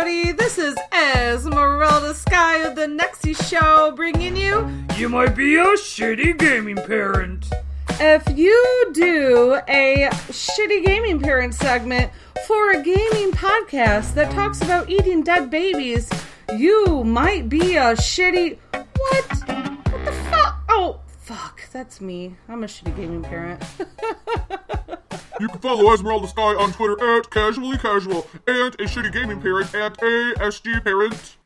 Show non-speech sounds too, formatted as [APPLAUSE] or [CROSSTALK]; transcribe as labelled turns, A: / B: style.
A: everybody. This is Esmeralda Sky of the Nexy Show bringing you
B: You might be a shitty gaming parent.
A: If you do a shitty gaming parent segment for a gaming podcast that talks about eating dead babies, you might be a shitty. What? What the fuck? Oh, fuck. That's me. I'm a shitty gaming parent. [LAUGHS]
C: You can follow Esmeralda Sky on Twitter at Casually Casual and a shitty gaming parent at ASG Parent.